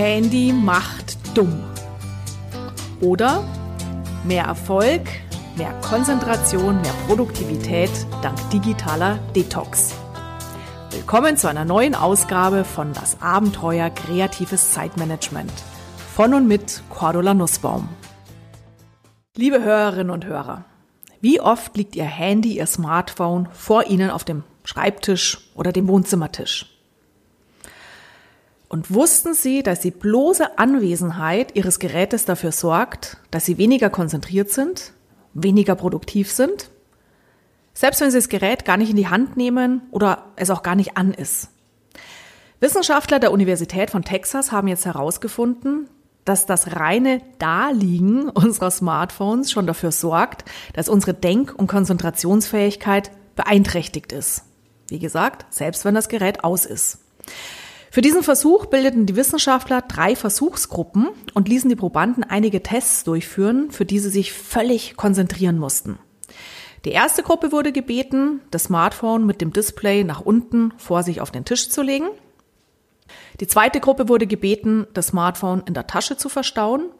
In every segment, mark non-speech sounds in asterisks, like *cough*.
Handy macht dumm. Oder mehr Erfolg, mehr Konzentration, mehr Produktivität dank digitaler Detox. Willkommen zu einer neuen Ausgabe von Das Abenteuer Kreatives Zeitmanagement von und mit Cordula Nussbaum. Liebe Hörerinnen und Hörer, wie oft liegt Ihr Handy, Ihr Smartphone vor Ihnen auf dem Schreibtisch oder dem Wohnzimmertisch? Und wussten Sie, dass die bloße Anwesenheit Ihres Gerätes dafür sorgt, dass Sie weniger konzentriert sind, weniger produktiv sind? Selbst wenn Sie das Gerät gar nicht in die Hand nehmen oder es auch gar nicht an ist. Wissenschaftler der Universität von Texas haben jetzt herausgefunden, dass das reine Daliegen unserer Smartphones schon dafür sorgt, dass unsere Denk- und Konzentrationsfähigkeit beeinträchtigt ist. Wie gesagt, selbst wenn das Gerät aus ist. Für diesen Versuch bildeten die Wissenschaftler drei Versuchsgruppen und ließen die Probanden einige Tests durchführen, für die sie sich völlig konzentrieren mussten. Die erste Gruppe wurde gebeten, das Smartphone mit dem Display nach unten vor sich auf den Tisch zu legen. Die zweite Gruppe wurde gebeten, das Smartphone in der Tasche zu verstauen.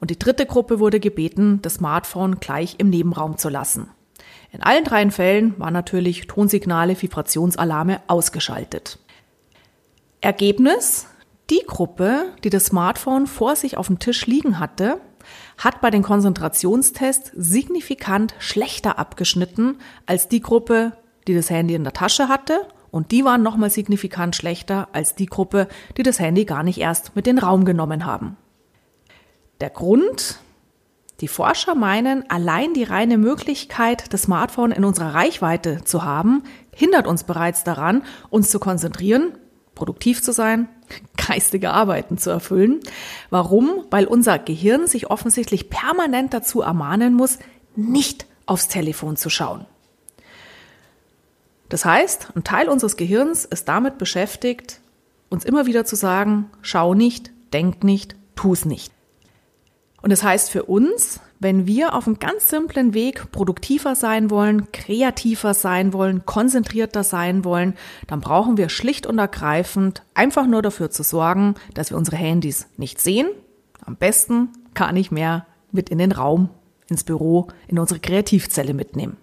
Und die dritte Gruppe wurde gebeten, das Smartphone gleich im Nebenraum zu lassen. In allen drei Fällen waren natürlich Tonsignale, Vibrationsalarme ausgeschaltet. Ergebnis? Die Gruppe, die das Smartphone vor sich auf dem Tisch liegen hatte, hat bei den Konzentrationstests signifikant schlechter abgeschnitten als die Gruppe, die das Handy in der Tasche hatte. Und die waren nochmal signifikant schlechter als die Gruppe, die das Handy gar nicht erst mit in den Raum genommen haben. Der Grund? Die Forscher meinen, allein die reine Möglichkeit, das Smartphone in unserer Reichweite zu haben, hindert uns bereits daran, uns zu konzentrieren produktiv zu sein, geistige Arbeiten zu erfüllen. Warum? Weil unser Gehirn sich offensichtlich permanent dazu ermahnen muss, nicht aufs Telefon zu schauen. Das heißt, ein Teil unseres Gehirns ist damit beschäftigt, uns immer wieder zu sagen, schau nicht, denk nicht, tu es nicht. Und das heißt für uns, wenn wir auf einem ganz simplen Weg produktiver sein wollen, kreativer sein wollen, konzentrierter sein wollen, dann brauchen wir schlicht und ergreifend einfach nur dafür zu sorgen, dass wir unsere Handys nicht sehen. Am besten gar nicht mehr mit in den Raum, ins Büro, in unsere Kreativzelle mitnehmen.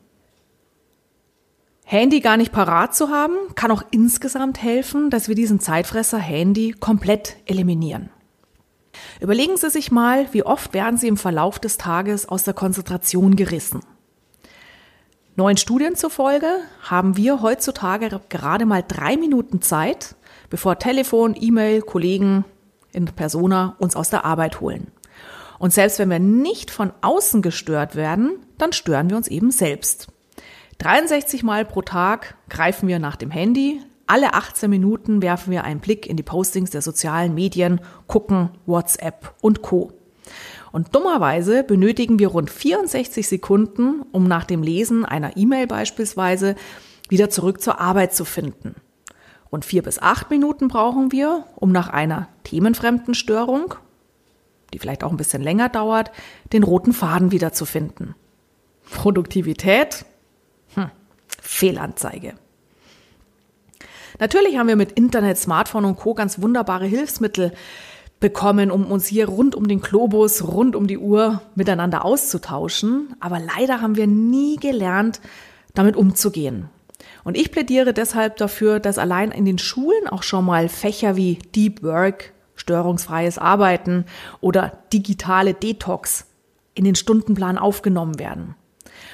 Handy gar nicht parat zu haben, kann auch insgesamt helfen, dass wir diesen Zeitfresser Handy komplett eliminieren. Überlegen Sie sich mal, wie oft werden Sie im Verlauf des Tages aus der Konzentration gerissen. Neuen Studien zufolge haben wir heutzutage gerade mal drei Minuten Zeit, bevor Telefon, E-Mail, Kollegen in Persona uns aus der Arbeit holen. Und selbst wenn wir nicht von außen gestört werden, dann stören wir uns eben selbst. 63 Mal pro Tag greifen wir nach dem Handy, alle 18 Minuten werfen wir einen Blick in die Postings der sozialen Medien, gucken WhatsApp und Co. Und dummerweise benötigen wir rund 64 Sekunden, um nach dem Lesen einer E-Mail beispielsweise wieder zurück zur Arbeit zu finden. Und vier bis acht Minuten brauchen wir, um nach einer themenfremden Störung, die vielleicht auch ein bisschen länger dauert, den roten Faden wiederzufinden. Produktivität? Hm, Fehlanzeige. Natürlich haben wir mit Internet, Smartphone und Co. ganz wunderbare Hilfsmittel bekommen, um uns hier rund um den Globus, rund um die Uhr miteinander auszutauschen. Aber leider haben wir nie gelernt, damit umzugehen. Und ich plädiere deshalb dafür, dass allein in den Schulen auch schon mal Fächer wie Deep Work, störungsfreies Arbeiten oder digitale Detox in den Stundenplan aufgenommen werden.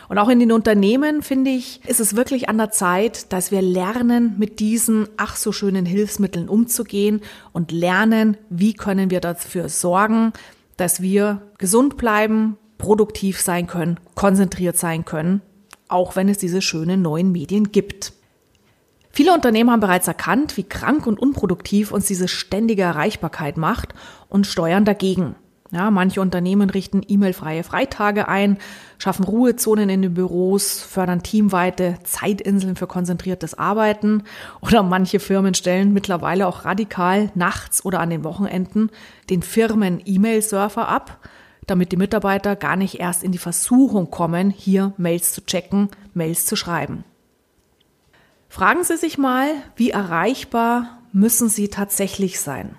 Und auch in den Unternehmen, finde ich, ist es wirklich an der Zeit, dass wir lernen, mit diesen ach so schönen Hilfsmitteln umzugehen und lernen, wie können wir dafür sorgen, dass wir gesund bleiben, produktiv sein können, konzentriert sein können, auch wenn es diese schönen neuen Medien gibt. Viele Unternehmen haben bereits erkannt, wie krank und unproduktiv uns diese ständige Erreichbarkeit macht und steuern dagegen. Ja, manche Unternehmen richten E-Mail-freie Freitage ein, schaffen Ruhezonen in den Büros, fördern teamweite Zeitinseln für konzentriertes Arbeiten oder manche Firmen stellen mittlerweile auch radikal nachts oder an den Wochenenden den Firmen E-Mail-Surfer ab, damit die Mitarbeiter gar nicht erst in die Versuchung kommen, hier Mails zu checken, Mails zu schreiben. Fragen Sie sich mal, wie erreichbar müssen Sie tatsächlich sein?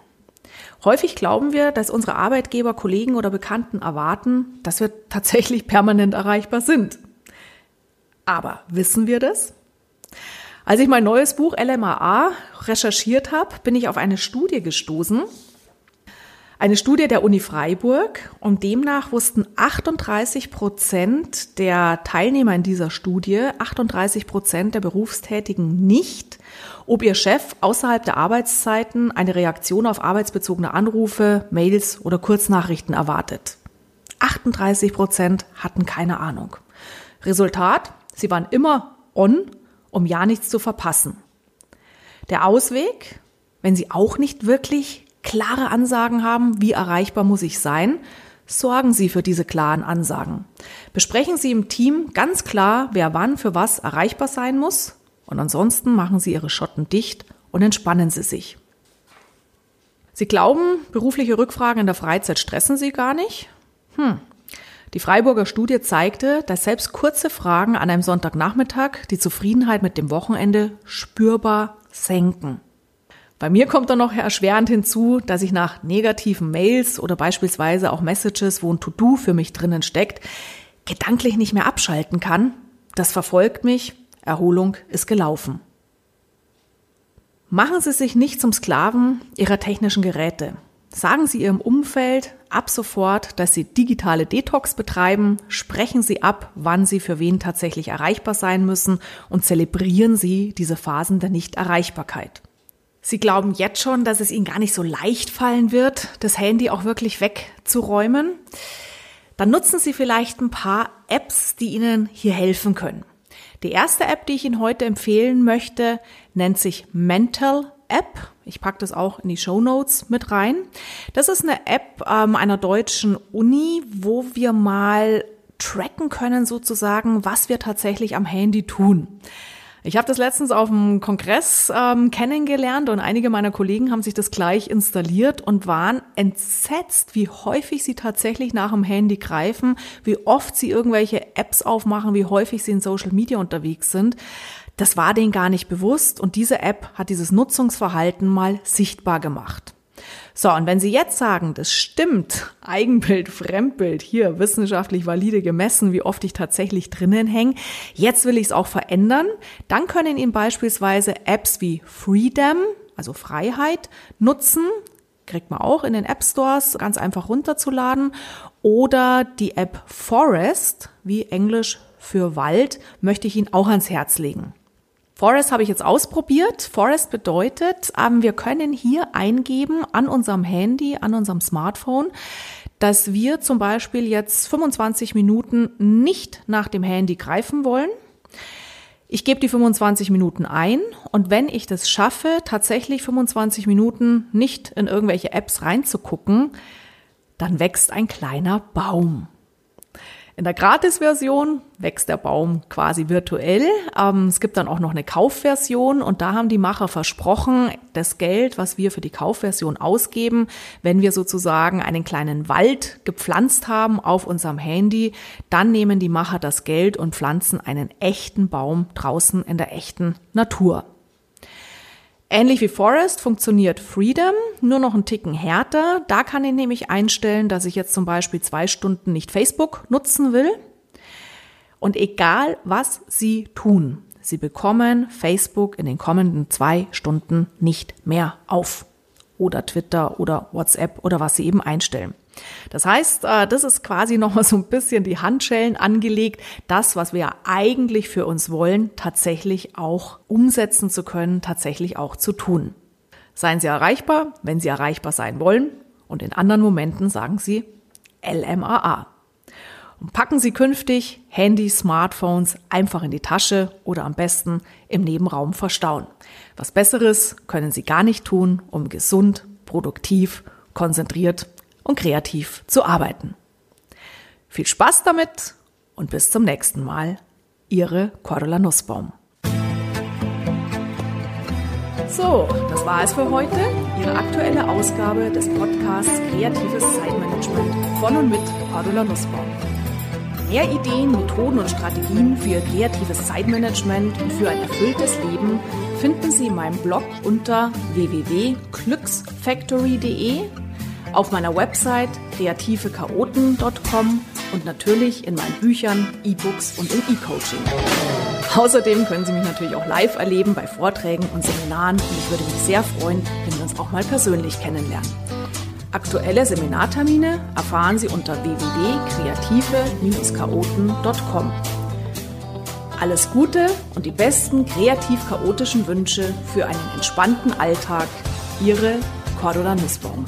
Häufig glauben wir, dass unsere Arbeitgeber, Kollegen oder Bekannten erwarten, dass wir tatsächlich permanent erreichbar sind. Aber wissen wir das? Als ich mein neues Buch LMAA recherchiert habe, bin ich auf eine Studie gestoßen. Eine Studie der Uni Freiburg und demnach wussten 38 Prozent der Teilnehmer in dieser Studie, 38 Prozent der Berufstätigen nicht, ob ihr Chef außerhalb der Arbeitszeiten eine Reaktion auf arbeitsbezogene Anrufe, Mails oder Kurznachrichten erwartet. 38 Prozent hatten keine Ahnung. Resultat, sie waren immer on um ja nichts zu verpassen. Der Ausweg, wenn Sie auch nicht wirklich klare Ansagen haben, wie erreichbar muss ich sein, sorgen Sie für diese klaren Ansagen. Besprechen Sie im Team ganz klar, wer wann für was erreichbar sein muss und ansonsten machen Sie Ihre Schotten dicht und entspannen Sie sich. Sie glauben, berufliche Rückfragen in der Freizeit stressen Sie gar nicht? Hm, die Freiburger Studie zeigte, dass selbst kurze Fragen an einem Sonntagnachmittag die Zufriedenheit mit dem Wochenende spürbar senken. Bei mir kommt dann noch erschwerend hinzu, dass ich nach negativen Mails oder beispielsweise auch Messages, wo ein To-Do für mich drinnen steckt, gedanklich nicht mehr abschalten kann. Das verfolgt mich. Erholung ist gelaufen. Machen Sie sich nicht zum Sklaven Ihrer technischen Geräte. Sagen Sie Ihrem Umfeld ab sofort, dass Sie digitale Detox betreiben, sprechen Sie ab, wann Sie für wen tatsächlich erreichbar sein müssen und zelebrieren Sie diese Phasen der Nichterreichbarkeit. Sie glauben jetzt schon, dass es Ihnen gar nicht so leicht fallen wird, das Handy auch wirklich wegzuräumen. Dann nutzen Sie vielleicht ein paar Apps, die Ihnen hier helfen können. Die erste App, die ich Ihnen heute empfehlen möchte, nennt sich Mental App. Ich packe das auch in die Show Notes mit rein. Das ist eine App ähm, einer deutschen Uni, wo wir mal tracken können sozusagen, was wir tatsächlich am Handy tun. Ich habe das letztens auf dem Kongress ähm, kennengelernt und einige meiner Kollegen haben sich das gleich installiert und waren entsetzt, wie häufig sie tatsächlich nach dem Handy greifen, wie oft sie irgendwelche Apps aufmachen, wie häufig sie in Social Media unterwegs sind. Das war denen gar nicht bewusst und diese App hat dieses Nutzungsverhalten mal sichtbar gemacht. So, und wenn Sie jetzt sagen, das stimmt, *laughs* Eigenbild, Fremdbild, hier wissenschaftlich valide gemessen, wie oft ich tatsächlich drinnen hänge, jetzt will ich es auch verändern, dann können Ihnen beispielsweise Apps wie Freedom, also Freiheit, nutzen, kriegt man auch in den App Stores ganz einfach runterzuladen, oder die App Forest, wie Englisch für Wald, möchte ich Ihnen auch ans Herz legen. Forest habe ich jetzt ausprobiert. Forest bedeutet, ähm, wir können hier eingeben an unserem Handy, an unserem Smartphone, dass wir zum Beispiel jetzt 25 Minuten nicht nach dem Handy greifen wollen. Ich gebe die 25 Minuten ein und wenn ich das schaffe, tatsächlich 25 Minuten nicht in irgendwelche Apps reinzugucken, dann wächst ein kleiner Baum. In der Gratis-Version wächst der Baum quasi virtuell. Ähm, es gibt dann auch noch eine Kaufversion und da haben die Macher versprochen, das Geld, was wir für die Kaufversion ausgeben, wenn wir sozusagen einen kleinen Wald gepflanzt haben auf unserem Handy, dann nehmen die Macher das Geld und pflanzen einen echten Baum draußen in der echten Natur. Ähnlich wie Forest funktioniert Freedom, nur noch einen Ticken härter. Da kann ich nämlich einstellen, dass ich jetzt zum Beispiel zwei Stunden nicht Facebook nutzen will. Und egal, was Sie tun, Sie bekommen Facebook in den kommenden zwei Stunden nicht mehr auf. Oder Twitter oder WhatsApp oder was Sie eben einstellen. Das heißt, äh, das ist quasi nochmal so ein bisschen die Handschellen angelegt, das, was wir eigentlich für uns wollen, tatsächlich auch umsetzen zu können, tatsächlich auch zu tun. Seien Sie erreichbar, wenn Sie erreichbar sein wollen und in anderen Momenten sagen Sie LMAA. Und packen Sie künftig Handys, Smartphones einfach in die Tasche oder am besten im Nebenraum verstauen. Was Besseres können Sie gar nicht tun, um gesund, produktiv, konzentriert und kreativ zu arbeiten. Viel Spaß damit und bis zum nächsten Mal. Ihre Cordula Nussbaum. So, das war es für heute. Ihre aktuelle Ausgabe des Podcasts Kreatives Zeitmanagement von und mit Cordula Nussbaum. Mehr Ideen, Methoden und Strategien für kreatives Zeitmanagement und für ein erfülltes Leben finden Sie in meinem Blog unter www.glücksfactory.de, auf meiner Website kreativechaoten.com und natürlich in meinen Büchern, E-Books und im E-Coaching. Außerdem können Sie mich natürlich auch live erleben bei Vorträgen und Seminaren und ich würde mich sehr freuen, wenn wir uns auch mal persönlich kennenlernen. Aktuelle Seminartermine erfahren Sie unter www.kreative-chaoten.com. Alles Gute und die besten kreativ-chaotischen Wünsche für einen entspannten Alltag. Ihre Cordula Nussbaum.